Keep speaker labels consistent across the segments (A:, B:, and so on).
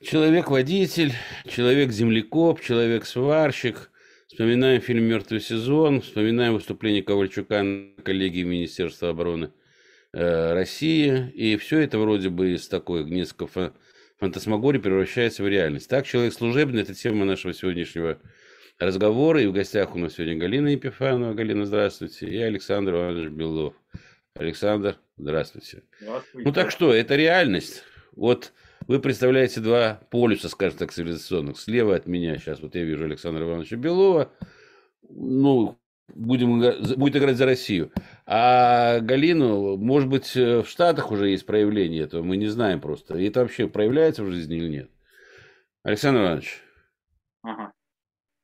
A: Человек-водитель, человек-землекоп, человек-сварщик. Вспоминаем фильм «Мертвый сезон», вспоминаем выступление Ковальчука на коллегии Министерства обороны э, России. И все это вроде бы из такой несколько фантасмагории превращается в реальность. Так, человек служебный – это тема нашего сегодняшнего разговора. И в гостях у нас сегодня Галина Епифанова. Галина, здравствуйте. И Александр Иванович Белов. Александр, здравствуйте. здравствуйте. Ну так что, это реальность. Вот вы представляете два полюса, скажем так, цивилизационных. Слева от меня сейчас, вот я вижу Александра Ивановича Белова, ну, будем, будет играть за Россию. А Галину, может быть, в Штатах уже есть проявление этого, мы не знаем просто. И это вообще проявляется в жизни или нет? Александр Иванович.
B: Ага.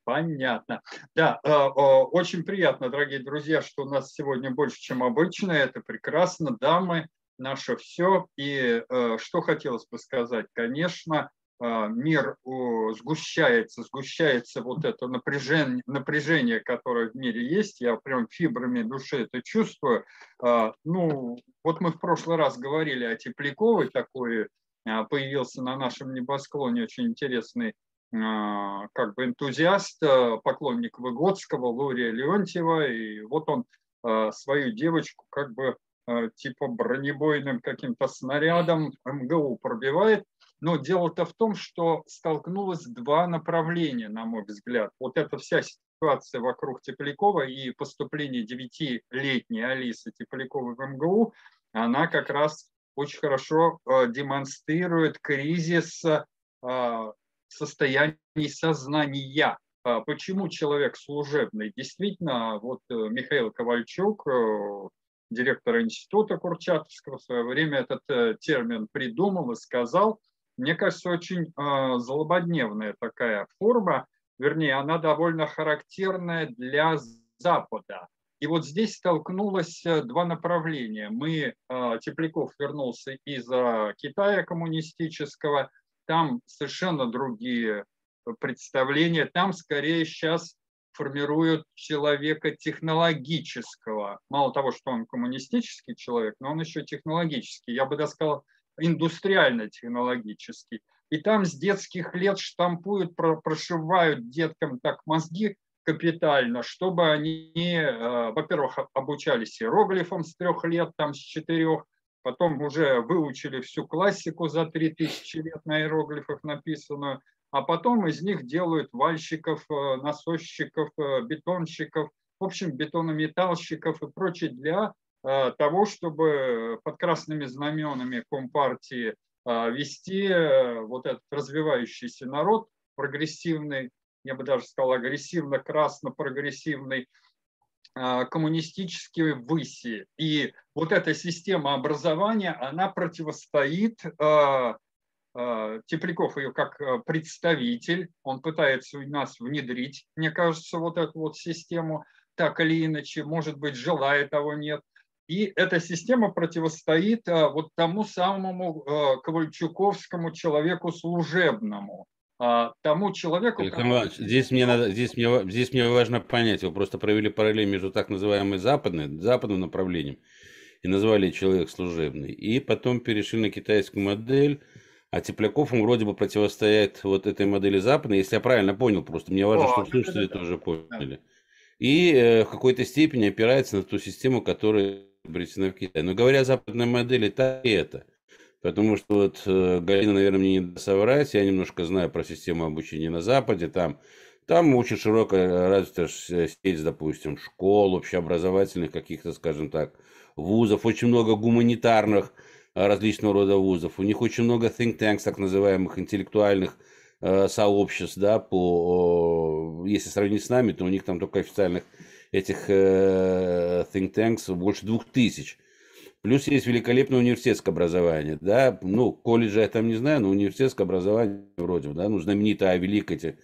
B: Понятно. Да, э, очень приятно, дорогие друзья, что у нас сегодня больше, чем обычно. Это прекрасно. Дамы, наше все. И э, что хотелось бы сказать, конечно, э, мир сгущается, сгущается вот это напряжение, напряжение, которое в мире есть. Я прям фибрами души это чувствую. Э, ну, вот мы в прошлый раз говорили о Тепляковой, такой появился на нашем небосклоне очень интересный как бы энтузиаст, поклонник Выгодского, Лурия Леонтьева, и вот он свою девочку как бы типа бронебойным каким-то снарядом МГУ пробивает. Но дело-то в том, что столкнулось два направления, на мой взгляд. Вот эта вся ситуация вокруг Теплякова и поступление девятилетней Алисы Тепляковой в МГУ, она как раз очень хорошо э, демонстрирует кризис э, состояний сознания. Почему человек служебный? Действительно, вот Михаил Ковальчук, директора института Курчатовского, в свое время этот э, термин придумал и сказал. Мне кажется, очень э, злободневная такая форма, вернее, она довольно характерная для Запада. И вот здесь столкнулось э, два направления. Мы, Тепляков вернулся из Китая коммунистического, там совершенно другие представления, там скорее сейчас формируют человека технологического. Мало того, что он коммунистический человек, но он еще технологический. Я бы даже сказал, индустриально-технологический. И там с детских лет штампуют, прошивают деткам так мозги капитально, чтобы они, э, во-первых, обучались иероглифам с трех лет, там с четырех, потом уже выучили всю классику за три тысячи лет на иероглифах написанную, а потом из них делают вальщиков, э, насосчиков, э, бетонщиков, в общем, бетонометалщиков и прочее для э, того, чтобы под красными знаменами Компартии вести вот этот развивающийся народ, прогрессивный, я бы даже сказал, агрессивно-красно-прогрессивный, коммунистические выси. И вот эта система образования, она противостоит Тепляков ее как э, представитель, он пытается у нас внедрить, мне кажется, вот эту вот систему, так или иначе, может быть, желая того нет. И эта система противостоит э, вот тому самому Ковальчуковскому человеку служебному, тому человеку...
A: Александр здесь мне, надо, здесь, мне, здесь мне важно понять, вы просто провели параллель между так называемым западным, западным направлением и назвали человек служебный, и потом перешли на китайскую модель, а Тепляков, он вроде бы противостоит вот этой модели западной, если я правильно понял, просто мне важно, О, чтобы слушатели да, тоже поняли. Да. И э, в какой-то степени опирается на ту систему, которая обретена в Китае. Но говоря о западной модели, так и это. Потому что вот э, Галина, наверное, мне не соврать, я немножко знаю про систему обучения на Западе, там, там очень широкая развита сеть, допустим, школ, общеобразовательных каких-то, скажем так, вузов, очень много гуманитарных различного рода вузов. У них очень много think tanks, так называемых интеллектуальных э, сообществ, да, по, если сравнить с нами, то у них там только официальных этих э, think tanks больше двух тысяч. Плюс есть великолепное университетское образование, да, ну, колледжа я там не знаю, но университетское образование вроде, да, ну, знаменитая великая эти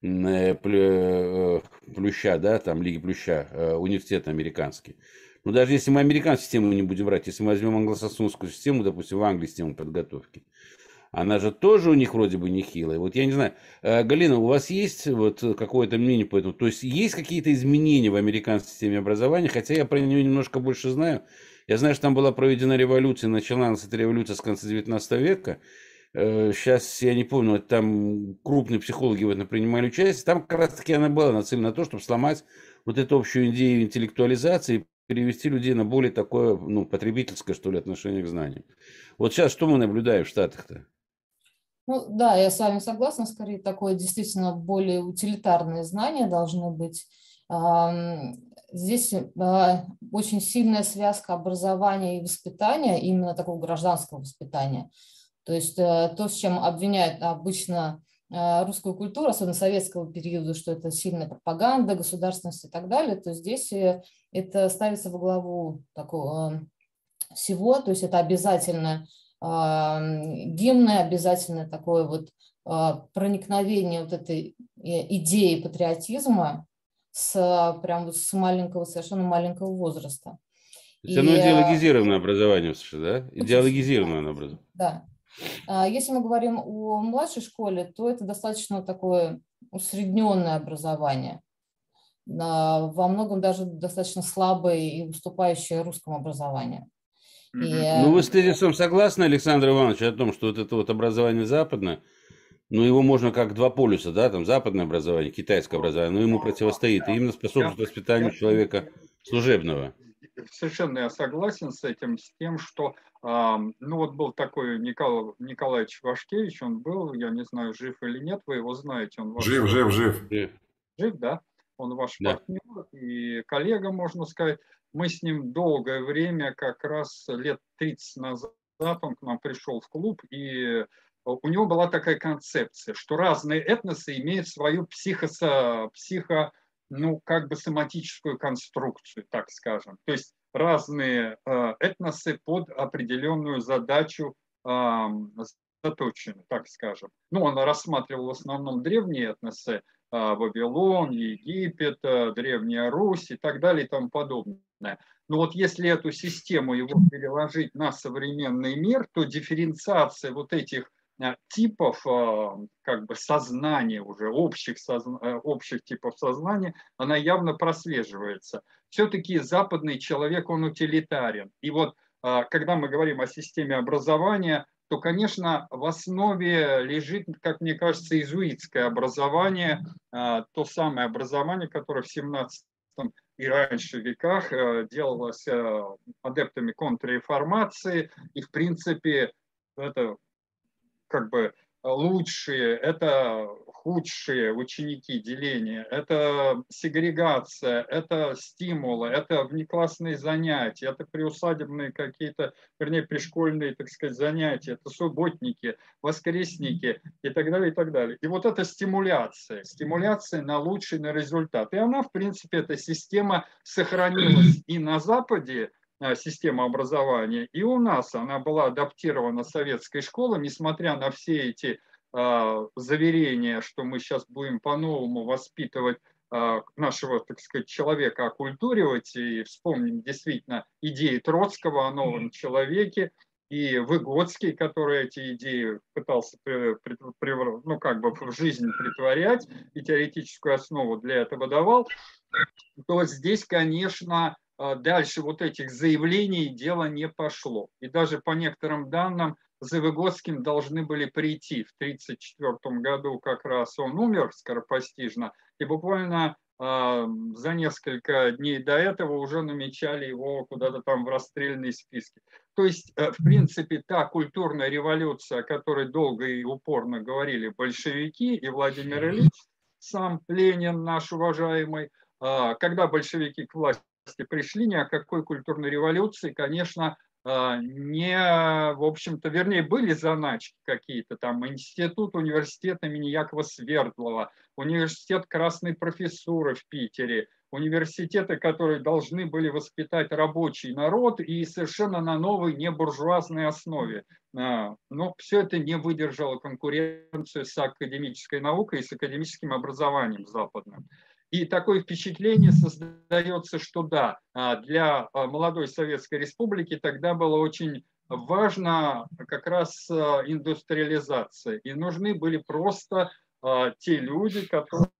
A: э, э, Плюща, да, там, Лиги Плюща, э, университет американский. Но ну, даже если мы американскую систему не будем брать, если мы возьмем англосаксонскую систему, допустим, в Англии систему подготовки, она же тоже у них вроде бы нехилая. Вот я не знаю, э, Галина, у вас есть вот какое-то мнение по этому? То есть есть какие-то изменения в американской системе образования, хотя я про нее немножко больше знаю. Я знаю, что там была проведена революция, началась эта революция с конца 19 века, сейчас я не помню, там крупные психологи в этом принимали участие, там как раз таки она была нацелена на то, чтобы сломать вот эту общую идею интеллектуализации, перевести людей на более такое, ну, потребительское, что ли, отношение к знаниям. Вот сейчас что мы наблюдаем в Штатах-то?
C: Ну да, я с вами согласна, скорее такое действительно более утилитарные знания должны быть. Здесь а, очень сильная связка образования и воспитания, именно такого гражданского воспитания. То есть э, то, с чем обвиняют обычно русскую культуру, особенно советского периода, что это сильная пропаганда, государственность и так далее, то здесь э, это ставится во главу такого всего, то есть это обязательно гимны, обязательно такое вот проникновение вот этой идеи патриотизма с прям вот с маленького, совершенно маленького возраста.
A: То есть и, оно идеологизированное образование в США, да? Идеологизированное образование.
C: Да. А если мы говорим о младшей школе, то это достаточно такое усредненное образование. Во многом даже достаточно слабое и уступающее русскому образованию.
A: И... Ну, вы с тезисом согласны, Александр Иванович, о том, что вот это вот образование западное, ну, его можно как два полюса, да, там западное образование, китайское образование, но ему противостоит, и именно способствует воспитанию человека служебного.
B: Совершенно я согласен с этим, с тем, что, ну вот был такой Николай Николаевич Вашкевич, он был, я не знаю, жив или нет, вы его знаете. Он
D: ваш... Жив, жив, жив.
B: Жив, да? Он ваш да. партнер и коллега, можно сказать. Мы с ним долгое время, как раз лет 30 назад, он к нам пришел в клуб, и у него была такая концепция, что разные этносы имеют свою психо, психо ну, как бы соматическую конструкцию, так скажем. То есть разные э, этносы под определенную задачу заточены, так скажем. Ну, он рассматривал в основном древние этносы, э, Вавилон, Египет, э, Древняя Русь и так далее и тому подобное. Но вот если эту систему его переложить на современный мир, то дифференциация вот этих типов э, как бы сознания уже, общих. Э, общих типов сознания, она явно прослеживается. Все-таки западный человек, он утилитарен. И вот когда мы говорим о системе образования, то, конечно, в основе лежит, как мне кажется, иезуитское образование, то самое образование, которое в 17 и раньше веках делалось адептами контрреформации, и, в принципе, это как бы лучшие, это худшие ученики деления, это сегрегация, это стимулы, это внеклассные занятия, это приусадебные какие-то, вернее, пришкольные, так сказать, занятия, это субботники, воскресники и так далее, и так далее. И вот эта стимуляция, стимуляция на лучший на результат. И она, в принципе, эта система сохранилась и на Западе, Э, система образования. И у нас она была адаптирована советской школой, несмотря на все эти э, заверения, что мы сейчас будем по-новому воспитывать э, нашего, так сказать, человека, оккультуривать. И вспомним действительно идеи Троцкого о новом человеке, и Выгодский, который эти идеи пытался ну, как бы в жизнь притворять и теоретическую основу для этого давал, то здесь, конечно, дальше вот этих заявлений дело не пошло. И даже по некоторым данным за Выгодским должны были прийти. В 1934 году как раз он умер скоропостижно, и буквально э, за несколько дней до этого уже намечали его куда-то там в расстрельные списки. То есть, э, в принципе, та культурная революция, о которой долго и упорно говорили большевики и Владимир Ильич, сам Ленин наш уважаемый, э, когда большевики к власти пришли, ни о какой культурной революции, конечно, а, не, в общем-то, вернее, были заначки какие-то, там, институт, университет имени Якова Свердлова, университет красной профессуры в Питере, университеты, которые должны были воспитать рабочий народ и совершенно на новой небуржуазной основе. А, но все это не выдержало конкуренцию с академической наукой и с академическим образованием западным. И такое впечатление создается, что да, а, для а, молодой Советской Республики тогда было очень важно как раз а, индустриализация. И нужны были просто те люди, которые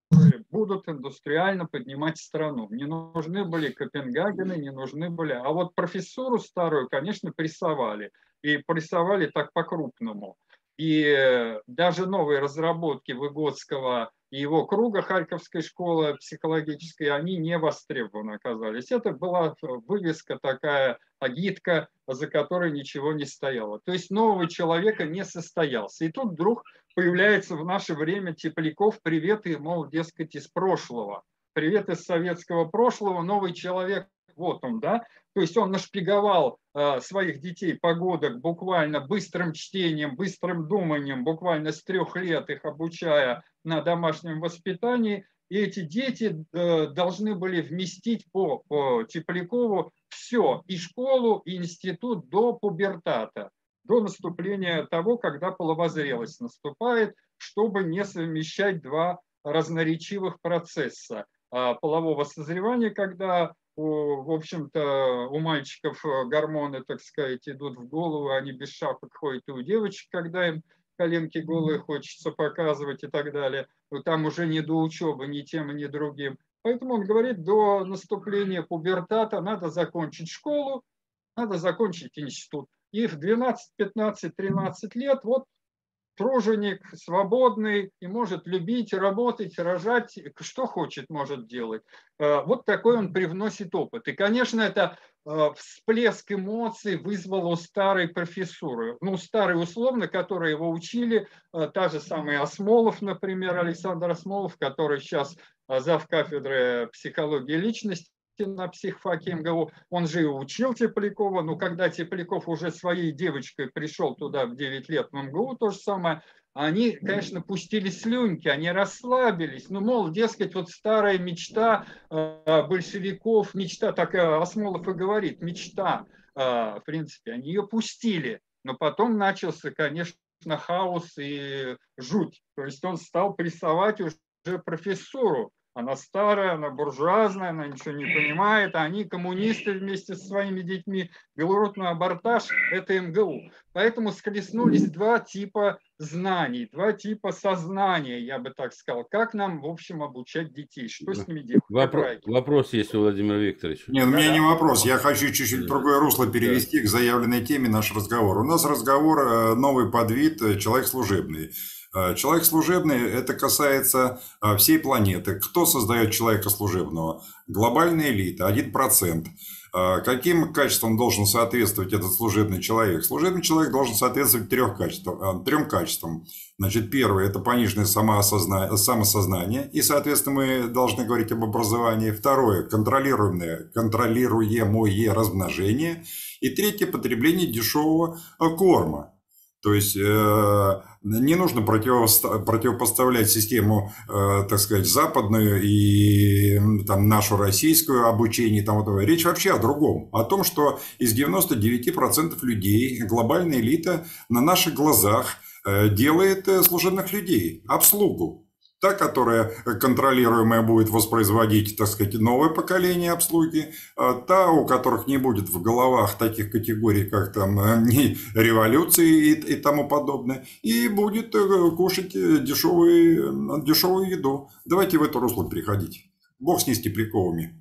B: будут индустриально поднимать страну. Не нужны были Копенгагены, не нужны были... А вот профессуру старую, конечно, прессовали. И прессовали так по-крупному. И даже новые разработки Выгодского его круга Харьковской школы психологической, они не востребованы оказались. Это была вывеска такая, агитка, за которой ничего не стояло. То есть нового человека не состоялся. И тут вдруг появляется в наше время Тепляков, привет, и, мол, дескать, из прошлого. Привет из советского прошлого, новый человек, вот он, да. То есть он нашпиговал э, своих детей погодок буквально быстрым чтением, быстрым думанием, буквально с трех лет их обучая на домашнем воспитании. И эти дети э, должны были вместить по, по Теплякову все, и школу, и институт до пубертата, до наступления того, когда половозрелость наступает, чтобы не совмещать два разноречивых процесса а, полового созревания, когда в общем-то, у мальчиков э, гормоны, так сказать, идут в голову, они без шапок ходят и у девочек, когда им коленки голые хочется показывать и так далее. Но там уже не до учебы ни тем, ни другим. Поэтому он говорит, до наступления пубертата надо закончить школу, надо закончить институт. И в 12, 15, 13 лет вот труженик, свободный и может любить, работать, рожать, что хочет, может делать. Э, вот такой он привносит опыт. И, конечно, это э, всплеск эмоций вызвал у старой профессуры. Ну, старой условно, которые его учили, э, та же самая Осмолов, например, Александр Осмолов, который сейчас зав кафедры психологии личности, на психфаке МГУ, он же и учил Теплякова, но когда Тепляков уже своей девочкой пришел туда в 9 лет в МГУ, то же самое, они, конечно, пустили слюнки, они расслабились. Ну, мол, дескать, вот старая мечта э, большевиков, мечта, так Осмолов и говорит, мечта, э, в принципе, они ее пустили. Но потом начался, конечно, хаос и жуть. То есть он стал прессовать уже профессуру она старая, она буржуазная, она ничего не понимает, а они коммунисты вместе со своими детьми. Белорусный абортаж – это МГУ. Поэтому скрестнулись два типа знаний, два типа сознания, я бы так сказал. Как нам, в общем, обучать детей? Что с ними делать?
A: Вопро- вопрос есть у Владимира Викторовича.
D: Нет, у меня не вопрос. Я хочу чуть-чуть другое русло перевести к заявленной теме наш разговор. У нас разговор э, новый подвид э, «Человек служебный». Э, человек служебный, это касается э, всей планеты. Кто создает человека служебного? Глобальная элита, 1%. Э, каким качествам должен соответствовать этот служебный человек? Служебный человек должен соответствовать трех качествам, трем качествам. Значит, первое – это пониженное самосознание, и, соответственно, мы должны говорить об образовании. Второе – контролируемое, контролируемое размножение. И третье – потребление дешевого корма. То есть не нужно противопоставлять систему, э, так сказать, западную и там, нашу российскую обучение. Там, вот, речь вообще о другом. О том, что из 99% людей глобальная элита на наших глазах э, делает служебных людей, обслугу та, которая контролируемая будет воспроизводить, так сказать, новое поколение обслуги, а та, у которых не будет в головах таких категорий, как там э, не революции и, и тому подобное, и будет э, кушать э, дешевую, дешевую еду. Давайте в это русло переходить. Бог с ней с Тепляковыми.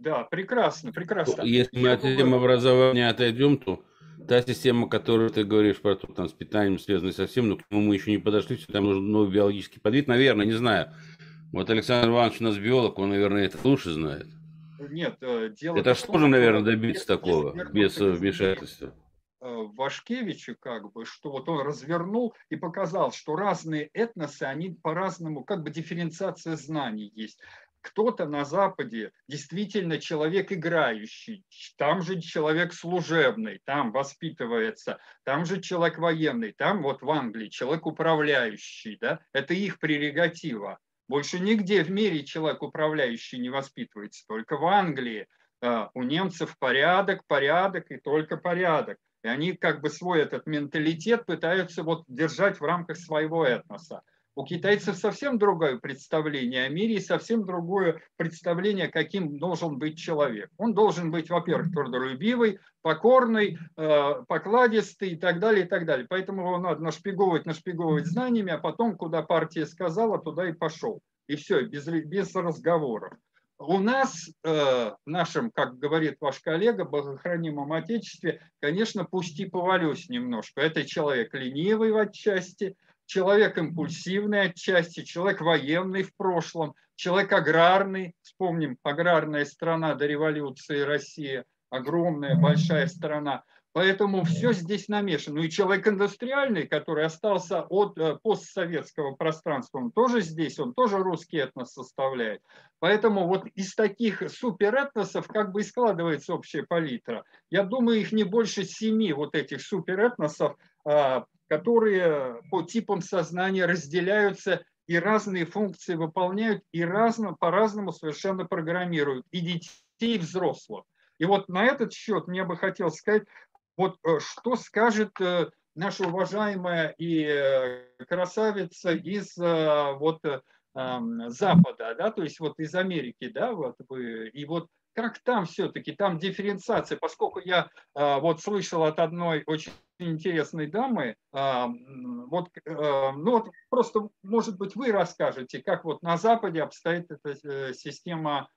B: Да, прекрасно, прекрасно.
A: Если мы от темы образования отойдем, то та система, которую ты говоришь про то, там, с питанием связанной совсем, но к нему мы еще не подошли, все там нужен новый биологический подвид, наверное, не знаю. Вот Александр Иванович у нас биолог, он, наверное, это лучше знает.
B: Нет, э, дело
A: Это что же, наверное, добиться такого, без вмешательства?
B: Э, Вашкевичу, как бы, что вот он развернул и показал, что разные этносы, они по-разному, как бы дифференциация знаний есть кто-то на Западе действительно человек играющий, там же человек служебный, там воспитывается, там же человек военный, там вот в Англии человек управляющий, да, это их прерогатива. Больше нигде в мире человек управляющий не воспитывается, только в Англии. А, у немцев порядок, порядок и только порядок. И они как бы свой этот менталитет пытаются вот держать в рамках своего этноса. У китайцев совсем другое представление о мире и совсем другое представление, каким должен быть человек. Он должен быть, во-первых, трудолюбивый, покорный, э, покладистый и так далее, и так далее. Поэтому его надо нашпиговывать, нашпиговывать знаниями, а потом, куда партия сказала, туда и пошел. И все, без, без разговоров. у нас, э, в нашем, как говорит ваш коллега, богохранимом Отечестве, конечно, пусть и повалюсь немножко. Это человек ленивый в отчасти, человек импульсивный отчасти, человек военный в прошлом, человек аграрный. Вспомним, аграрная страна до революции Россия, огромная, большая страна. Поэтому все здесь намешано. И человек индустриальный, который остался от э, постсоветского пространства, он тоже здесь, он тоже русский этнос составляет. Поэтому вот из таких суперэтносов как бы и складывается общая палитра. Я думаю, их не больше семи вот этих суперэтносов, а, которые по типам сознания разделяются и разные функции выполняют, и разно, по-разному совершенно программируют и детей, и взрослых. И вот на этот счет мне бы хотелось сказать, вот э, что скажет э, наша уважаемая и э, красавица из вот Запада, да, то есть вот из Америки, да, вот вы, и вот как там все-таки, там дифференциация, поскольку я вот слышал от одной очень интересной дамы, вот, ну вот просто, может быть, вы расскажете, как вот на Западе обстоит эта система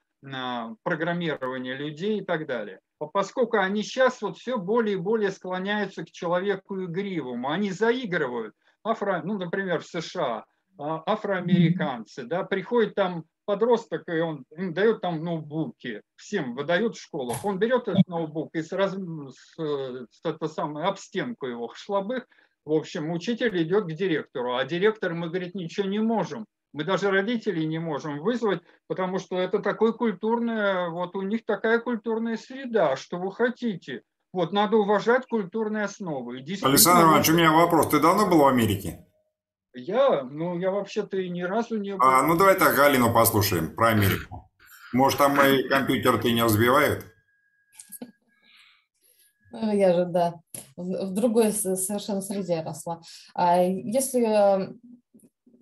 B: программирования людей и так далее поскольку они сейчас вот все более и более склоняются к человеку игривому, они заигрывают. Афро, ну, например, в США а, афроамериканцы, да, приходит там подросток, и он им дает там ноутбуки, всем выдают в школах. Он берет этот ноутбук и сразу с, с это самое, об стенку его шлабых. В общем, учитель идет к директору, а директор, мы, говорит, ничего не можем. Мы даже родителей не можем вызвать, потому что это такое культурное, вот у них такая культурная среда, что вы хотите. Вот надо уважать культурные основы.
D: Александр Иванович, у меня вопрос. Ты давно был в Америке?
B: Я? Ну, я вообще-то и ни разу не
D: был. А, ну, давай так Галину послушаем про Америку. Может, там мои компьютеры не разбивают?
C: Ну, я же, да, в другой совершенно среде росла. А если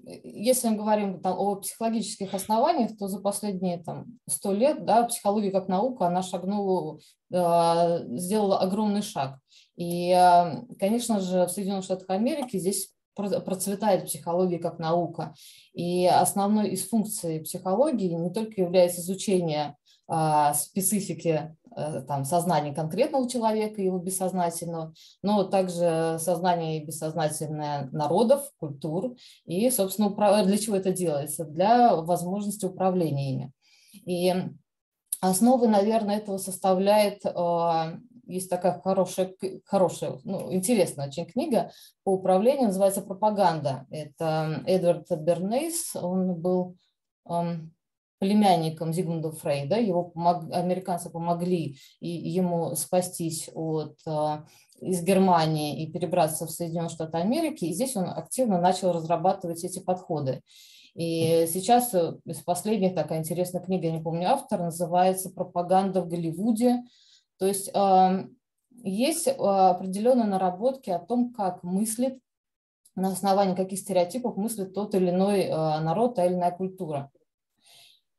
C: если мы говорим там, о психологических основаниях, то за последние там, 100 лет да, психология как наука, она шагнула, э, сделала огромный шаг. И, э, конечно же, в Соединенных Штатах Америки здесь процветает психология как наука. И основной из функций психологии не только является изучение э, специфики Э, там, сознание конкретного человека, его бессознательного, но также сознание и бессознательное народов, культур. И, собственно, для чего это делается? Для возможности управления ими. И основой, наверное, этого составляет э, есть такая хорошая, хорошая ну, интересная очень книга по управлению, называется «Пропаганда». Это Эдвард Бернейс, он был эм, племянником Зигмунда Фрейда. Его помог, американцы помогли и ему спастись от, а, из Германии и перебраться в Соединенные Штаты Америки. И здесь он активно начал разрабатывать эти подходы. И сейчас э, из последних такая интересная книга, я не помню автор, называется «Пропаганда в Голливуде». То есть а, есть а, определенные наработки о том, как мыслит, на основании каких стереотипов мыслит тот или иной народ, та или иная культура.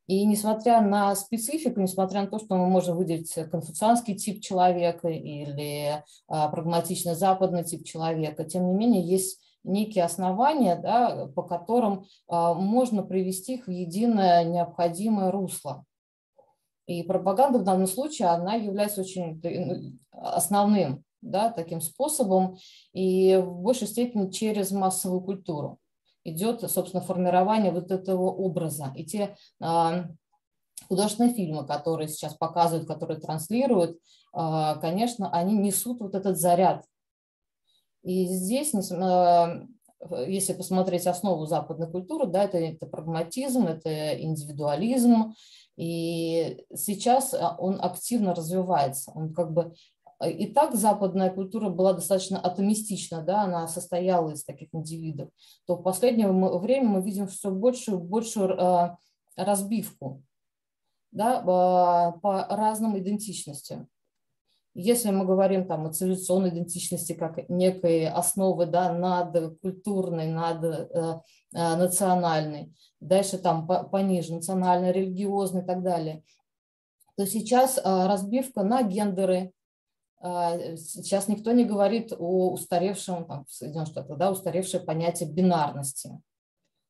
C: И несмотря на специфику, несмотря на то, что мы можем выделить конфуцианский тип человека или а, прагматично западный тип человека, тем не менее есть некие основания, да, по которым можно привести их в единое необходимое русло. И пропаганда в данном случае, она является очень ну, основным да, таким способом и в большей степени через массовую культуру идет, собственно, формирование вот этого образа. И те а, художественные фильмы, которые сейчас показывают, которые транслируют, а, конечно, они несут вот этот заряд. И здесь, а, если посмотреть основу западной культуры, да, это, это прагматизм, это индивидуализм, и сейчас он активно развивается. Он как бы Э, и так западная культура была достаточно атомистична, да, она состояла из таких индивидов, то в последнее время мы видим все большую большую э, разбивку да, по разным идентичностям. Если мы говорим там, о цивилизационной идентичности как некой основы да, над культурной, над э, национальной, дальше там пониже, национальной, религиозной и так далее, то сейчас разбивка на гендеры, а, сейчас никто не говорит о устаревшем, там, в Соединенных да, устаревшее понятие бинарности.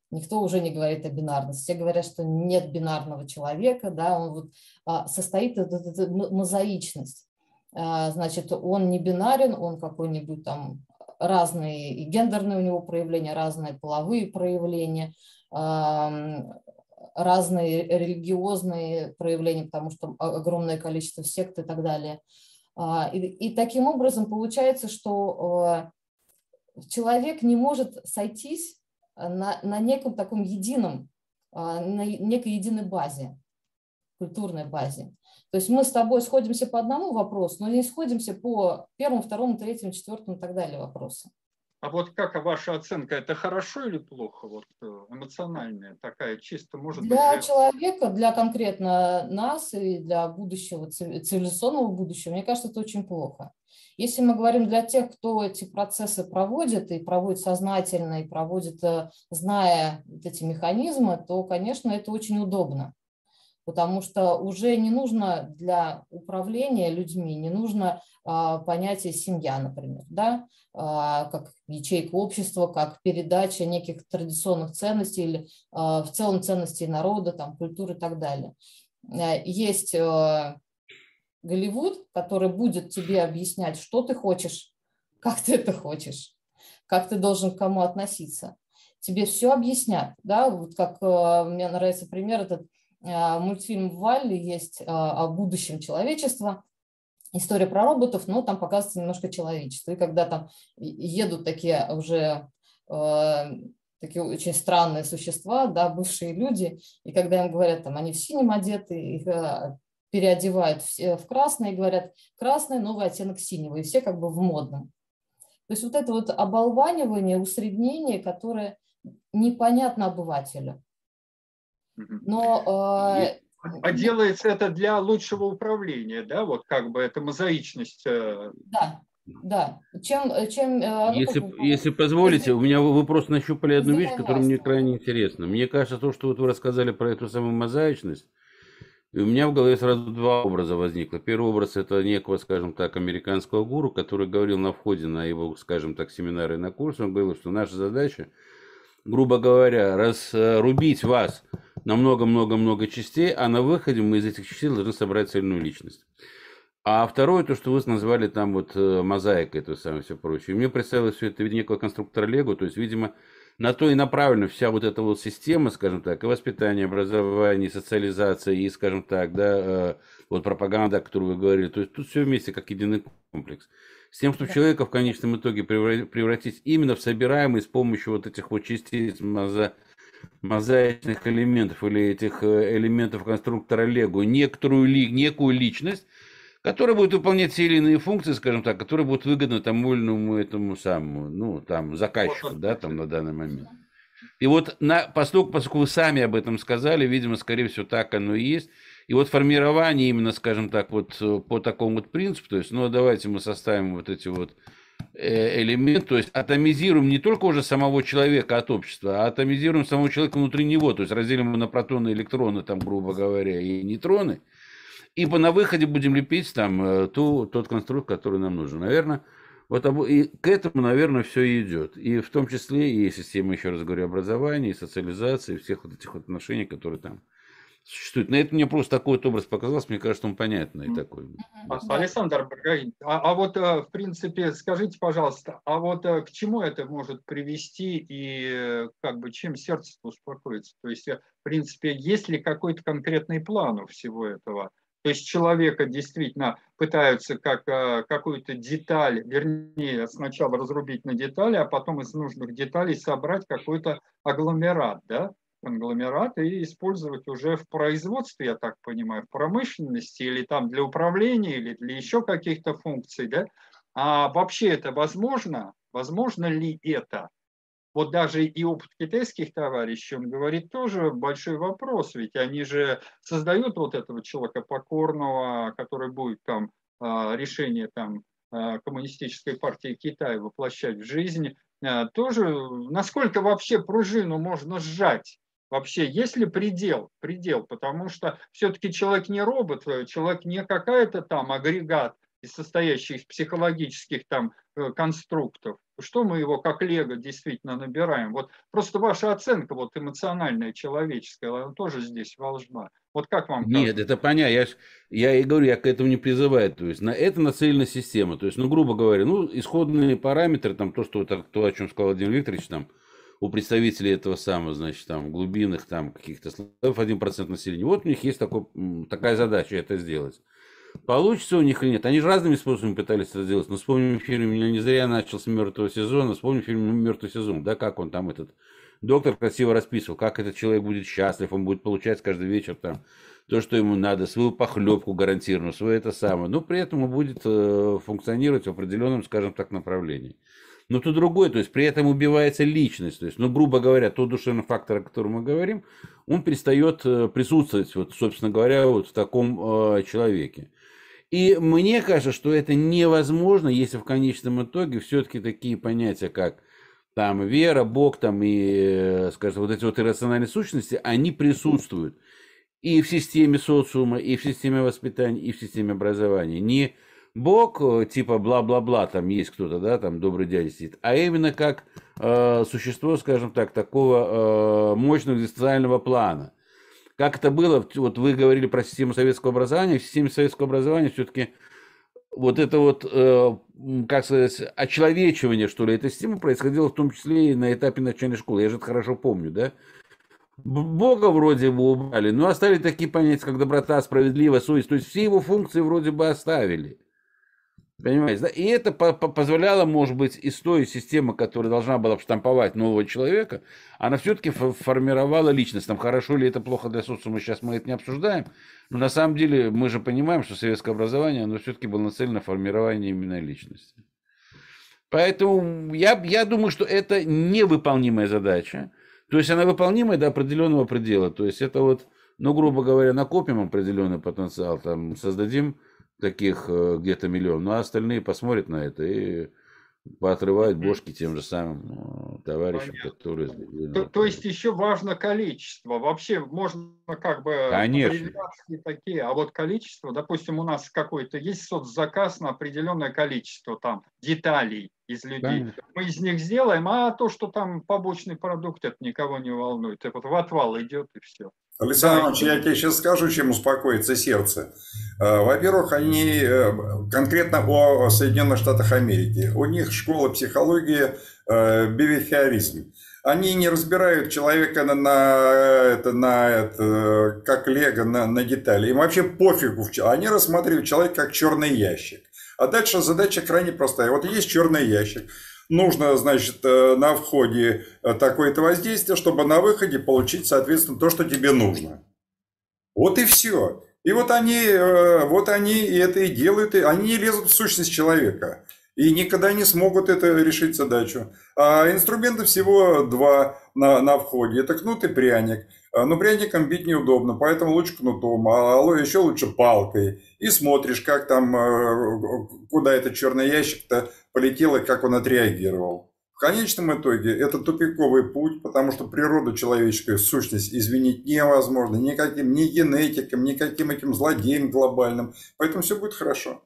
C: Никто уже не говорит о бинарности. Все говорят, что нет бинарного человека, да, он вот а, состоит из мозаичность. А, значит, он не бинарен, он какой-нибудь там разные и гендерные у него проявления, разные половые проявления, разные религиозные проявления, потому что огромное количество сект и так далее. А, и, и таким образом получается, что человек не может сойтись на, на неком таком едином, а, на некой единой базе, культурной базе. То есть мы с тобой сходимся по одному вопросу, но не сходимся по первому, второму, третьему, четвертому и так далее вопросам.
B: А вот как ваша оценка, это хорошо или плохо, вот э, эмоциональная такая, чисто может
C: для
B: быть...
C: Для человека, для конкретно нас и для будущего, цивилизационного будущего, мне кажется, это очень плохо. Если мы говорим для тех, кто эти процессы проводит, и проводит сознательно, и проводит, э, зная вот эти механизмы, то, конечно, это очень удобно потому что уже не нужно для управления людьми, не нужно а, понятие семья, например, да, а, как ячейка общества, как передача неких традиционных ценностей или а, в целом ценностей народа, там, культуры и так далее. Э, есть а, Голливуд, который будет тебе объяснять, что ты хочешь, как ты это хочешь, как ты должен к кому относиться. Тебе все объяснят, да, вот как э, мне нравится пример этот мультфильм Валли есть а, о будущем человечества, история про роботов, но там показывается немножко человечество. И когда там едут такие уже а, такие очень странные существа, да, бывшие люди, и когда им говорят, там, они в синем одеты, их переодевают в красное и говорят, красный – новый оттенок синего, и все как бы в модном. То есть вот это вот оболванивание, усреднение, которое непонятно обывателю.
B: Но э, а делается это для лучшего управления, да, вот как бы это мозаичность. Э,
C: да, да. Чем, чем,
A: э, ну, если, как... если позволите, у меня вы просто нащупали одну вещь, которая мне крайне интересна. Мне кажется, то, что вот вы рассказали про эту самую мозаичность, и у меня в голове сразу два образа возникло. Первый образ это некого, скажем так, американского гуру, который говорил на входе на его, скажем так, семинары и на курсы, он говорил, что наша задача, грубо говоря, разрубить вас на много-много-много частей, а на выходе мы из этих частей должны собрать цельную личность. А второе, то, что вы назвали там вот э, мозаикой, то самое все прочее. Мне представилось все это в виде некого конструктора Лего, то есть, видимо, на то и направлена вся вот эта вот система, скажем так, и воспитание, образование, и социализация, и, скажем так, да, э, вот пропаганда, о которой вы говорили. То есть тут все вместе как единый комплекс. С тем, чтобы человека в конечном итоге превратить именно в собираемый с помощью вот этих вот частиц моза мозаичных элементов или этих э, элементов конструктора Лего некоторую ли, некую личность, которая будет выполнять те или иные функции, скажем так, которые будут выгодны тому или иному этому самому, ну, там, заказчику, да, там, на данный момент. И вот на, поскольку, поскольку вы сами об этом сказали, видимо, скорее всего, так оно и есть. И вот формирование именно, скажем так, вот э, по такому вот принципу, то есть, ну, давайте мы составим вот эти вот элемент, то есть атомизируем не только уже самого человека от общества, а атомизируем самого человека внутри него, то есть разделим его на протоны, электроны, там, грубо говоря, и нейтроны, и по на выходе будем лепить там э, ту, тот конструкт, который нам нужен. Наверное, вот и к этому, наверное, все и идет. И в том числе и система, еще раз говорю, образования, и социализации, и всех вот этих вот отношений, которые там существует. На это мне просто такой вот образ показался, мне кажется, он понятный такой.
B: Александр а, а вот э, в принципе, скажите, пожалуйста, а вот э, к чему это может привести и э, как бы чем сердце успокоится? То есть, в принципе, есть ли какой-то конкретный план у всего этого? То есть человека действительно пытаются как какую-то деталь, вернее, сначала разрубить на детали, а потом из нужных деталей собрать какой-то агломерат, да? Конгломераты и использовать уже в производстве, я так понимаю, в промышленности или там для управления или для еще каких-то функций, да? А вообще это возможно? Возможно ли это? Вот даже и опыт китайских товарищей, он говорит, тоже большой вопрос, ведь они же создают вот этого человека покорного, который будет там а, решение там а, коммунистической партии Китая воплощать в жизнь, а, тоже насколько вообще пружину можно сжать Вообще, есть ли предел? Предел, потому что все-таки человек не робот, э, человек не какая-то там агрегат, состоящий из психологических там э, конструктов, что мы его как лего действительно набираем? Вот просто ваша оценка вот эмоциональная, человеческая, она тоже здесь волжба. Вот как вам
A: кажется? Нет, это понятно. Я, я и говорю, я к этому не призываю. То есть на это нацелена система. То есть, ну, грубо говоря, ну, исходные параметры, там то, что то, о чем сказал Владимир Викторович, там, у представителей этого самого, значит, там, глубинных там каких-то слоев 1% населения. Вот у них есть такой, такая задача это сделать. Получится у них или нет? Они же разными способами пытались это сделать. Но вспомним фильм, я не зря начал с мертвого сезона, вспомним фильм «Мертвый сезон», да, как он там этот доктор красиво расписывал, как этот человек будет счастлив, он будет получать каждый вечер там то, что ему надо, свою похлебку гарантированную, свое это самое. Но при этом он будет э, функционировать в определенном, скажем так, направлении. Но то другое, то есть при этом убивается личность. То есть, ну, грубо говоря, тот душевный фактор, о котором мы говорим, он перестает э, присутствовать, вот, собственно говоря, вот в таком э, человеке. И мне кажется, что это невозможно, если в конечном итоге все-таки такие понятия, как там вера, Бог там и, э, скажем, вот эти вот иррациональные сущности, они присутствуют и в системе социума, и в системе воспитания, и в системе образования. Не Бог, э, типа бла-бла-бла, там есть кто-то, да, там добрый дядя сидит, а именно как э, существо, скажем так, такого э, мощного экзистенциального плана. Как это было, вот вы говорили про систему советского образования, в системе советского образования все-таки вот это вот, э, как сказать, очеловечивание, что ли, этой системы происходило в том числе и на этапе начальной школы. Я же это хорошо помню, да? Бога вроде бы убрали, но оставили такие понятия, как доброта, справедливость, совесть. То есть все его функции вроде бы оставили. Понимаете, да? И это по -по позволяло, может быть, из той системы, которая должна была штамповать нового человека, она все-таки формировала личность. Там хорошо ли это плохо для социума, сейчас мы это не обсуждаем. Но на самом деле мы же понимаем, что советское образование, оно все-таки было нацелено на формирование именно личности. Поэтому я, я думаю, что это невыполнимая задача. То есть она выполнимая до определенного предела. То есть это вот, ну, грубо говоря, накопим определенный потенциал, там, создадим таких э, где-то миллион, ну а остальные посмотрят на это и поотрывают бошки тем же самым э, товарищам, Понятно. которые...
B: То, то есть еще важно количество. Вообще можно как бы...
A: Конечно.
B: такие, а вот количество, допустим, у нас какой-то есть соцзаказ на определенное количество там деталей из людей. Конечно. Мы из них сделаем, а то, что там побочный продукт, это никого не волнует. Это вот в отвал идет и все.
D: Александр Иванович, я тебе сейчас скажу, чем успокоится сердце. Э, во-первых, они э, конкретно о Соединенных Штатах Америки. У них школа психологии э, бивихиоризм. Они не разбирают человека на, на, это, на это, как лего, на, на детали. Им вообще пофигу. Они рассматривают человека как черный ящик. А дальше задача крайне простая. Вот есть черный ящик нужно, значит, э, на входе э, такое-то воздействие, чтобы на выходе получить, соответственно, то, что тебе нужно. Вот и все. И вот они, э, вот они это и делают, и они не лезут в сущность человека. И никогда не смогут это решить задачу. А инструментов всего два на, на входе. Это кнут и пряник. А, но пряником бить неудобно, поэтому лучше кнутом, а еще лучше палкой. И смотришь, как там, куда этот черный ящик-то полетел и как он отреагировал. В конечном итоге это тупиковый путь, потому что природу человеческую сущность изменить невозможно никаким ни генетиком, никаким этим злодеем глобальным. Поэтому все будет хорошо.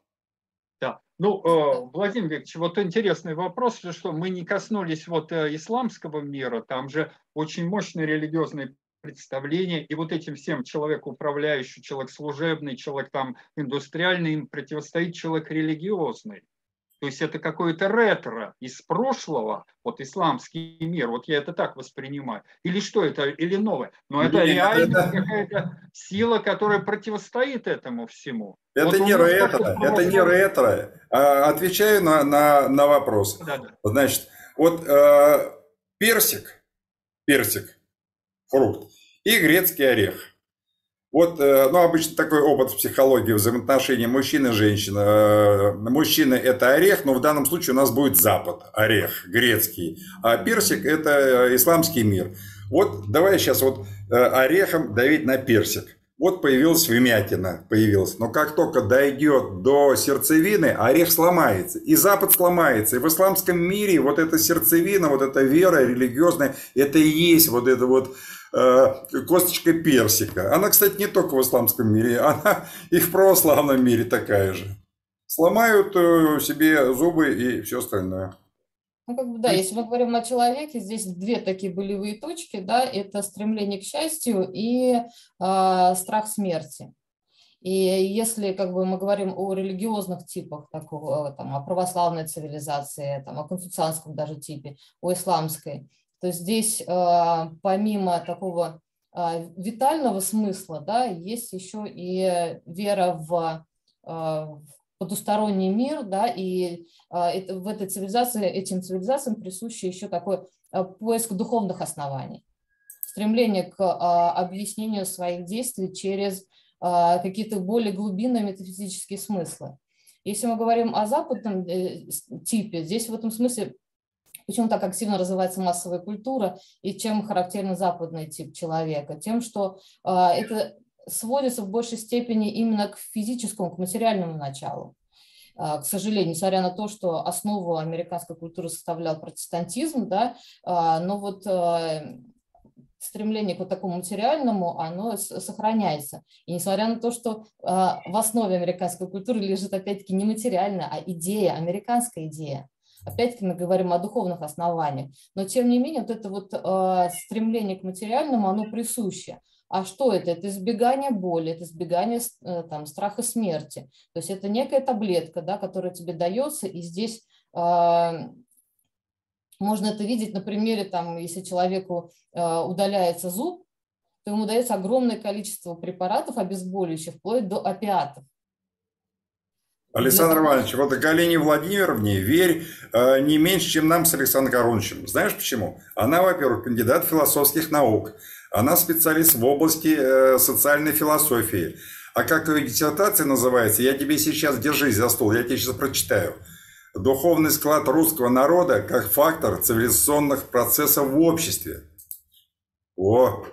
B: Да. Ну, э, Владимир Викторович, вот интересный вопрос, что мы не коснулись вот э, исламского мира, там же очень мощные религиозные представления, и вот этим всем человек управляющий, человек служебный, человек там индустриальный, им противостоит человек религиозный. То есть это какое-то ретро из прошлого, вот исламский мир, вот я это так воспринимаю. Или что это, или новое. Но это реально какая-то сила, которая противостоит этому всему.
D: Это вот не ретро, это не ретро. Отвечаю на, на, на вопрос. Да, да. Значит, вот э, персик, персик, фрукт и грецкий орех. Вот, э, ну, обычно такой опыт в психологии взаимоотношений мужчины и женщины. Э, мужчина – это орех, но в данном случае у нас будет Запад, орех, грецкий. А персик – это исламский мир. Вот давай сейчас вот э, орехом давить на персик. Вот появилась вмятина, появилась. Но как только дойдет до сердцевины, орех сломается. И Запад сломается. И в исламском мире вот эта сердцевина, вот эта вера религиозная, это и есть вот это вот Э, косточка персика. Она, кстати, не только в исламском мире, она и в православном мире такая же. сломают э, себе зубы и все остальное.
C: Ну, как бы, да, если мы говорим о человеке, здесь две такие болевые точки, да, это стремление к счастью и э, страх смерти. И если как бы, мы говорим о религиозных типах, такого, там, о православной цивилизации, там, о конфуцианском даже типе, о исламской, то здесь э, помимо такого э, витального смысла, да, есть еще и вера в, э, потусторонний мир, да, и а, в этой цивилизации, этим цивилизациям присуще еще такой а, поиск духовных оснований, стремление к а, объяснению своих действий через какие-то более глубинные метафизические смыслы. Если мы говорим о западном э, типе, здесь в этом смысле Почему так активно развивается массовая культура и чем характерен западный тип человека? Тем, что это сводится в большей степени именно к физическому, к материальному началу. А, к сожалению, несмотря на то, что основу американской культуры составлял протестантизм, да, а, но вот а, стремление к вот такому материальному, оно сохраняется. И несмотря на то, что в основе американской культуры лежит опять-таки не материальная, а идея, американская идея. Опять-таки мы говорим о духовных основаниях. Но тем не менее, вот это вот стремление к материальному, оно присуще. А что это? Это избегание боли, это избегание э, там, страха смерти. То есть это некая таблетка, да, которая тебе дается, и здесь э, можно это видеть на примере, там, если человеку э, удаляется зуб, то ему дается огромное количество препаратов обезболивающих, вплоть до опиатов.
D: Александр Иванович, вот Галине Владимировне верь э, не меньше, чем нам с Александром Коронычем. Знаешь почему? Она, во-первых, кандидат философских наук. Она специалист в области э, социальной философии. А как ее диссертация называется, я тебе сейчас, держись за стол, я тебе сейчас прочитаю. Духовный склад русского народа как фактор цивилизационных процессов в обществе. О!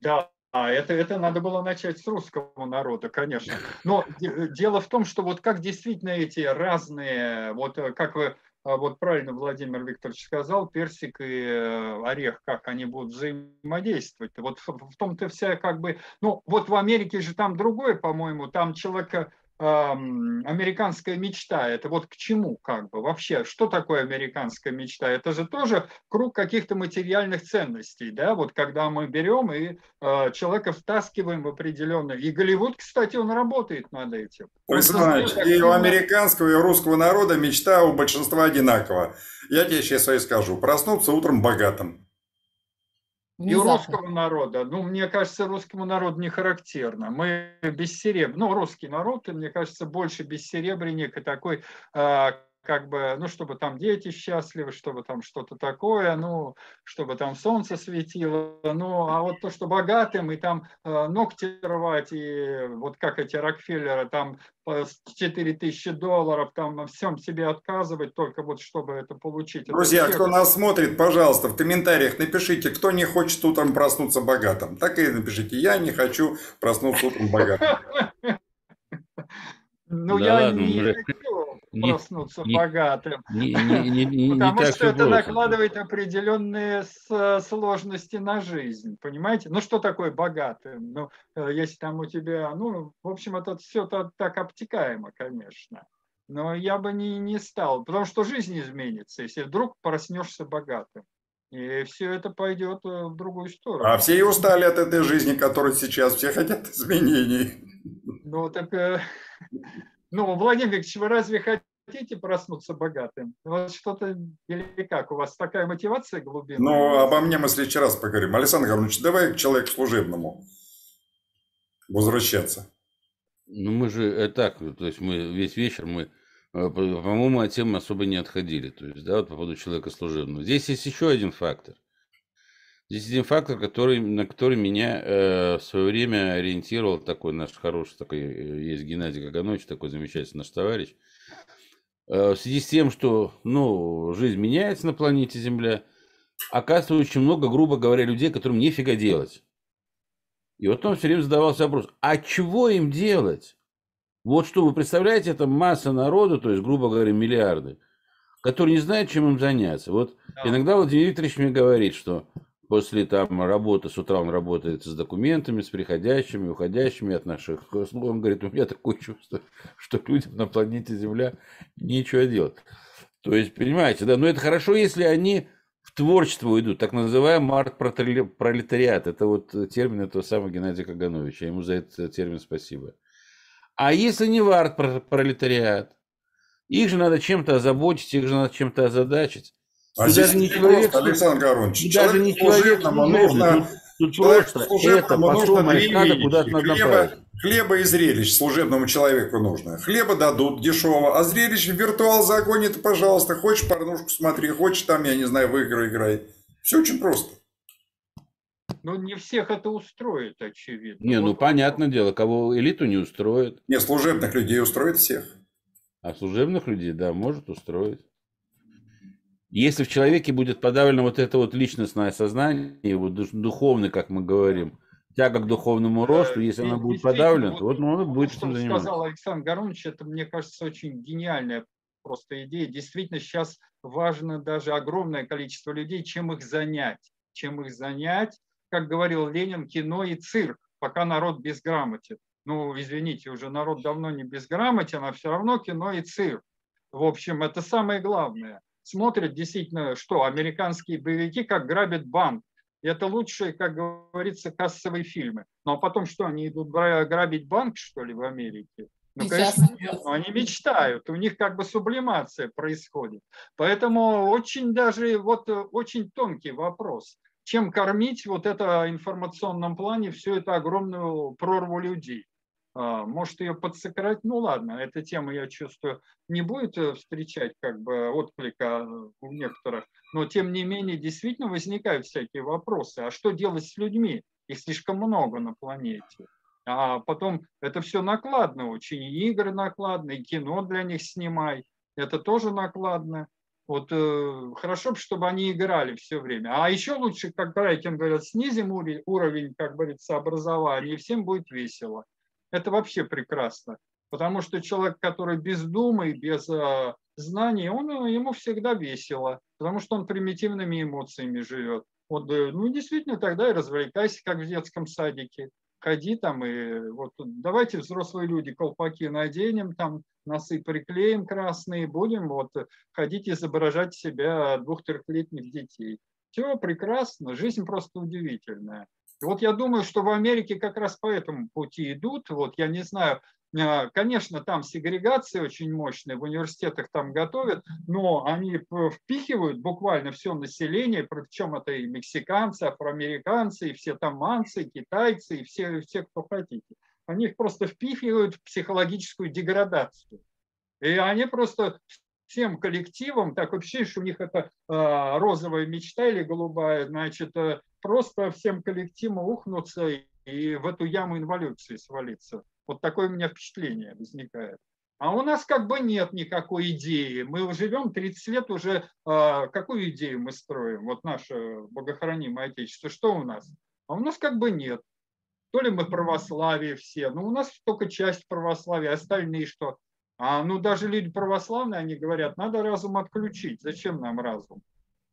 B: Да, а это, это надо было начать с русского народа, конечно. Но дело в том, что вот как действительно эти разные, вот э, как вы а вот правильно Владимир Викторович сказал, персик и э, орех, как они будут взаимодействовать. Вот в том-то вся как бы, ну вот в Америке же там другое, по-моему, там человека американская мечта, это вот к чему как бы вообще, что такое американская мечта? Это же тоже круг каких-то материальных ценностей, да, вот когда мы берем и э, человека втаскиваем в определенное. И Голливуд, кстати, он работает над этим.
D: Есть, и у американского, и у русского народа мечта у большинства одинакова. Я тебе сейчас свои скажу. Проснуться утром богатым.
B: И у русского народа, ну, мне кажется, русскому народу не характерно. Мы бессеребренник, ну, русский народ, мне кажется, больше бессеребренник и такой, а, как бы, ну, чтобы там дети счастливы, чтобы там что-то такое, ну, чтобы там солнце светило, ну, а вот то, что богатым, и там э, ногти рвать, и вот как эти Рокфеллеры, там 4 тысячи долларов, там на всем себе отказывать, только вот чтобы это получить.
D: Друзья, это кто нас смотрит, пожалуйста, в комментариях напишите, кто не хочет утром проснуться богатым. Так и напишите, я не хочу проснуться утром богатым.
B: Ну, я не хочу проснуться не, богатым. Не, не, не, Потому не что это накладывает определенные сложности на жизнь, понимаете? Ну, что такое богатым? Ну, э, если там у тебя, ну, в общем, это все так обтекаемо, конечно. Но я бы не, не стал, потому что жизнь изменится, если вдруг проснешься богатым. И все это пойдет э, в другую сторону.
D: А все и устали от этой жизни, которая сейчас, все хотят изменений.
B: Ну, так э, ну, Владимир Викторович, вы разве хотите проснуться богатым? Вот что-то или как? У вас такая мотивация глубинная?
D: Ну, обо мне мы в следующий раз поговорим. Александр Горович, давай к человеку служебному возвращаться.
A: Ну, мы же э, так, то есть мы весь вечер мы, э, по-моему, от темы особо не отходили. То есть, да, вот по поводу человека служебного. Здесь есть еще один фактор. Здесь один фактор, который, на который меня э, в свое время ориентировал такой наш хороший, такой э, есть Геннадий Каганович, такой замечательный наш товарищ. Э, в связи с тем, что ну, жизнь меняется на планете Земля, оказывается очень много, грубо говоря, людей, которым нефига делать. И вот он все время задавался вопрос, а чего им делать? Вот что, вы представляете, это масса народу, то есть, грубо говоря, миллиарды, которые не знают, чем им заняться. Вот да. иногда Владимир Викторович мне говорит, что после там работы, с утра он работает с документами, с приходящими, уходящими от наших слуг. Он говорит, у меня такое чувство, что людям на планете Земля нечего делать. То есть, понимаете, да, но это хорошо, если они в творчество уйдут, так называемый арт-пролетариат. Это вот термин этого самого Геннадия Кагановича. Ему за этот термин спасибо. А если не в арт-пролетариат? Их же надо чем-то озаботить, их же надо чем-то озадачить.
D: А здесь даже не человек, просто, Александр Горович,
A: даже не человек нужно, тут, тут просто это
D: потом надо куда-то надо направить. Хлеба и зрелищ служебному человеку нужно. Хлеба дадут дешево, а зрелищ в виртуал загонит, пожалуйста. Хочешь порнушку смотри, хочешь там, я не знаю, в игры играй. Все очень просто.
B: Ну, не всех это устроит, очевидно.
A: Не, ну, вот понятное дело, кого элиту не устроит.
D: Не, служебных людей устроит всех.
A: А служебных людей, да, может устроить. Если в человеке будет подавлено вот это вот личностное сознание, вот духовный, как мы говорим, тяга к духовному росту, если она будет подавлена, то вот он будет
B: этим заниматься. сказал Александр Горович, это, мне кажется, очень гениальная просто идея. Действительно, сейчас важно даже огромное количество людей, чем их занять. Чем их занять, как говорил Ленин, кино и цирк, пока народ безграмотен. Ну, извините, уже народ давно не безграмотен, а все равно кино и цирк. В общем, это самое главное. Смотрят действительно, что американские боевики как грабят банк это лучшие, как говорится, кассовые фильмы. Ну а потом что, они идут грабить банк, что ли, в Америке? Ну, конечно, нет, но они мечтают, у них как бы сублимация происходит. Поэтому очень даже, вот очень тонкий вопрос. Чем кормить вот это в информационном плане всю эту огромную прорву людей? А, может ее подсократить, ну ладно, эта тема, я чувствую, не будет э, встречать как бы отклика э, у некоторых, но тем не менее действительно возникают всякие вопросы. А что делать с людьми? Их слишком много на планете. А потом это все накладно очень, и игры накладно, и кино для них снимай, это тоже накладно. Вот э, хорошо бы, чтобы они играли все время. А еще лучше, как Брайкин говорят, снизим уровень, как говорится, образования, и всем будет весело это вообще прекрасно. Потому что человек, который без думы, без э, знаний, он, э, ему всегда весело, потому что он примитивными эмоциями живет. Вот, э, ну, действительно, тогда и развлекайся, как в детском садике. Ходи там и вот давайте взрослые люди колпаки наденем, там носы приклеим красные, будем вот ходить изображать себя двух-трехлетних детей. Все прекрасно, жизнь просто удивительная. Вот я думаю, что в Америке как раз по этому пути идут. Вот я не знаю, а, конечно, там сегрегация очень мощная, в университетах там готовят, но они впихивают буквально все население, причем это и мексиканцы, афроамериканцы, и все там манцы, китайцы, и все, все, кто хотите. Они их просто впихивают в психологическую деградацию. И они просто всем коллективам, так вообще, что у них это э, розовая мечта или голубая, значит, э, просто всем коллективам ухнуться и в эту яму инволюции свалиться. Вот такое у меня впечатление возникает. А у нас как бы нет никакой идеи. Мы живем 30 лет уже. Э, какую идею мы строим? Вот наше богохранимое Отечество. Что у нас? А у нас как бы нет. То ли мы православие все, но у нас только часть православия, остальные что? А ну даже люди православные, они говорят, надо разум отключить. Зачем нам разум?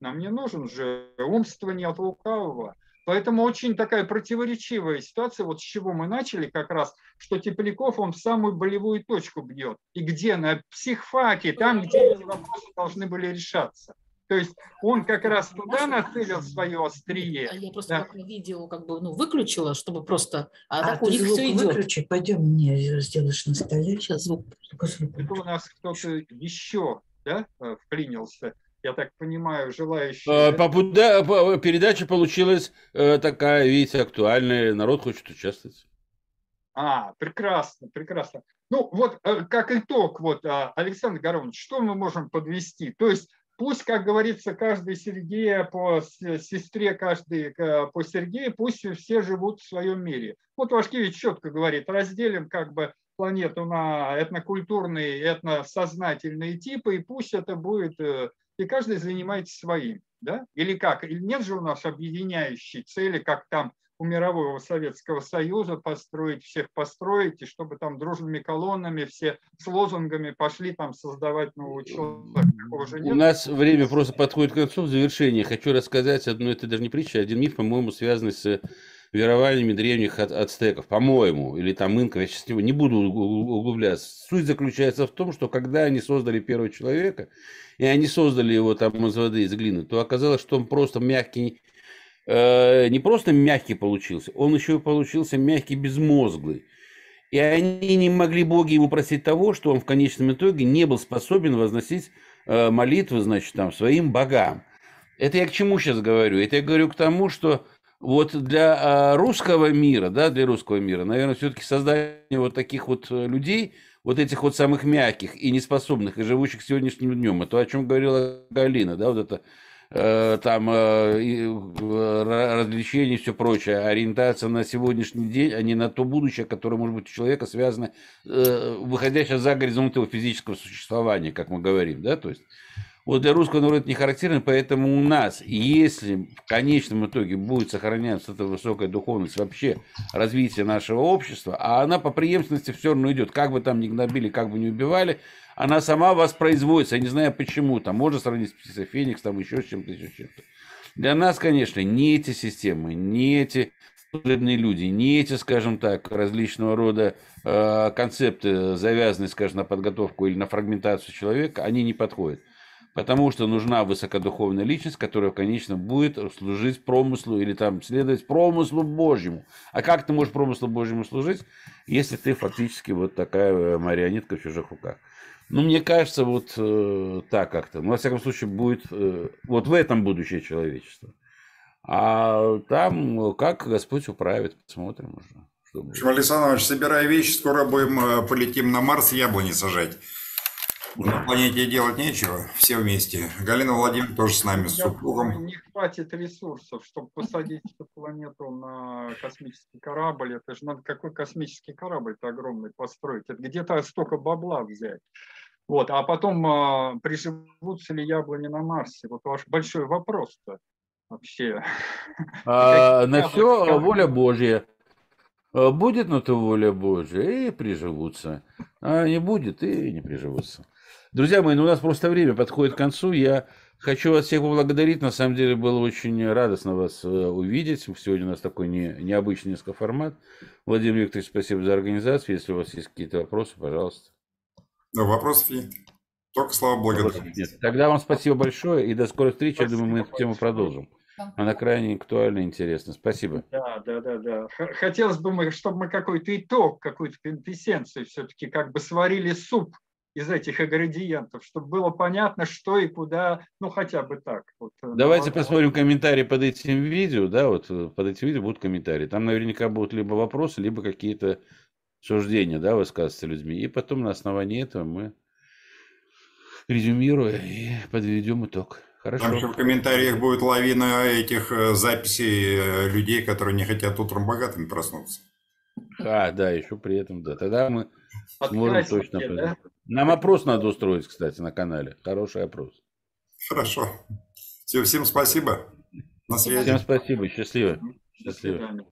B: Нам не нужен же умствование от лукавого. Поэтому очень такая противоречивая ситуация, вот с чего мы начали как раз, что Тепляков, он в самую болевую точку бьет. И где? На психфаке, там, где эти вопросы должны были решаться. То есть он как раз туда нацелил свое острие.
E: А я просто да. видео как бы ну, выключила, чтобы просто...
F: А, а так у них все идет. Выключи, пойдем мне сделаешь на столе.
E: Сейчас звук.
B: Это у нас кто-то еще да, э, вклинился я так понимаю, желающие...
A: А, по, да, передача получилась э, такая, видите, актуальная, народ хочет участвовать.
B: А, прекрасно, прекрасно. Ну, вот э, как итог, вот, а, Александр Горович, что мы можем подвести? То есть Пусть, как говорится, каждый Сергея по сестре, каждый э, по Сергею, пусть все живут в своем мире. Вот Вашкевич четко говорит, разделим как бы планету на этнокультурные, этносознательные типы, и пусть это будет, э, и каждый занимается своим. Да? Или как? Или нет же у нас объединяющей цели, как там у мирового Советского Союза построить, всех построить, и чтобы там дружными колоннами все с лозунгами пошли там создавать нового человека.
A: У нас время просто подходит к концу, в завершении. Хочу рассказать одну, это даже не притча, а один миф, по-моему, связанный с верованиями древних ацтеков, по-моему, или там инков, я сейчас не буду углубляться. Суть заключается в том, что когда они создали первого человека, и они создали его там из воды, из глины, то оказалось, что он просто мягкий, э, не просто мягкий получился, он еще и получился мягкий, безмозглый. И они не могли боги ему просить того, что он в конечном итоге не был способен возносить э, молитвы, значит, там, своим богам. Это я к чему сейчас говорю? Это я говорю к тому, что вот для а, русского мира, да, для русского мира, наверное, все-таки создание вот таких вот э, людей, вот этих вот самых мягких и неспособных, и живущих сегодняшним днем, это о чем говорила Галина, да, вот это э, там э, развлечения и все прочее, ориентация на сегодняшний день, а не на то будущее, которое может быть у человека связано, выходящее за горизонт его физического существования, как мы говорим, да, то есть вот для русского народа это не характерно, поэтому у нас, если в конечном итоге будет сохраняться эта высокая духовность вообще развития нашего общества, а она по преемственности все равно идет, как бы там ни гнобили, как бы ни убивали, она сама воспроизводится, я не знаю почему, там можно сравнить с птицей Феникс, там еще с чем-то, еще с чем-то. Для нас, конечно, не эти системы, не эти служебные люди, не эти, скажем так, различного рода э, концепты, завязанные, скажем, на подготовку или на фрагментацию человека, они не подходят. Потому что нужна высокодуховная личность, которая, конечно, будет служить промыслу или там следовать промыслу Божьему. А как ты можешь промыслу Божьему служить, если ты фактически вот такая э, марионетка в чужих руках? Ну, мне кажется, вот э, так как-то. Ну, во всяком случае, будет э, вот в этом будущее человечества. А там как Господь управит, посмотрим уже.
D: В общем, Александр собирай вещи, скоро будем э, полетим на Марс яблони сажать. На планете делать нечего, все вместе. Галина Владимировна тоже с нами, с супругом.
B: Не хватит ресурсов, чтобы посадить эту планету на космический корабль. Это же надо какой космический корабль-то огромный построить. Это где-то столько бабла взять. Вот, а потом а, приживутся ли яблони на Марсе? Вот ваш большой вопрос-то вообще.
A: А, на все воля Божья. А, будет на то воля Божья, и приживутся. А не будет, и не приживутся. Друзья мои, ну у нас просто время подходит к концу. Я хочу вас всех поблагодарить. На самом деле было очень радостно вас э, увидеть. Сегодня у нас такой не, необычный несколько формат. Владимир Викторович, спасибо за организацию. Если у вас есть какие-то вопросы, пожалуйста.
D: Ну, вопросов нет. Только слова благодарности.
A: Тогда вам спасибо большое и до скорой встречи. Спасибо Я думаю, мы эту тему продолжим. Она крайне актуальна и интересна. Спасибо.
B: Да, да, да, да. Хотелось бы, чтобы мы какой-то итог, какую-то квинтэссенцию все-таки как бы сварили суп из этих ингредиентов, чтобы было понятно, что и куда, ну хотя бы так. Вот,
A: э, Давайте ну, посмотрим комментарии под этим видео, да, вот э, под этим видео будут комментарии. Там наверняка будут либо вопросы, либо какие-то суждения, да, высказываться людьми. И потом на основании этого мы резюмируя и подведем итог. Хорошо.
D: Там еще в комментариях будет лавина этих э, записей людей, которые не хотят утром богатыми проснуться.
A: А, да, еще при этом, да. Тогда мы сможем точно... Да? Нам опрос надо устроить, кстати, на канале. Хороший опрос.
D: Хорошо. Все, всем спасибо.
A: На связи. Всем спасибо. Счастливо. Счастливо.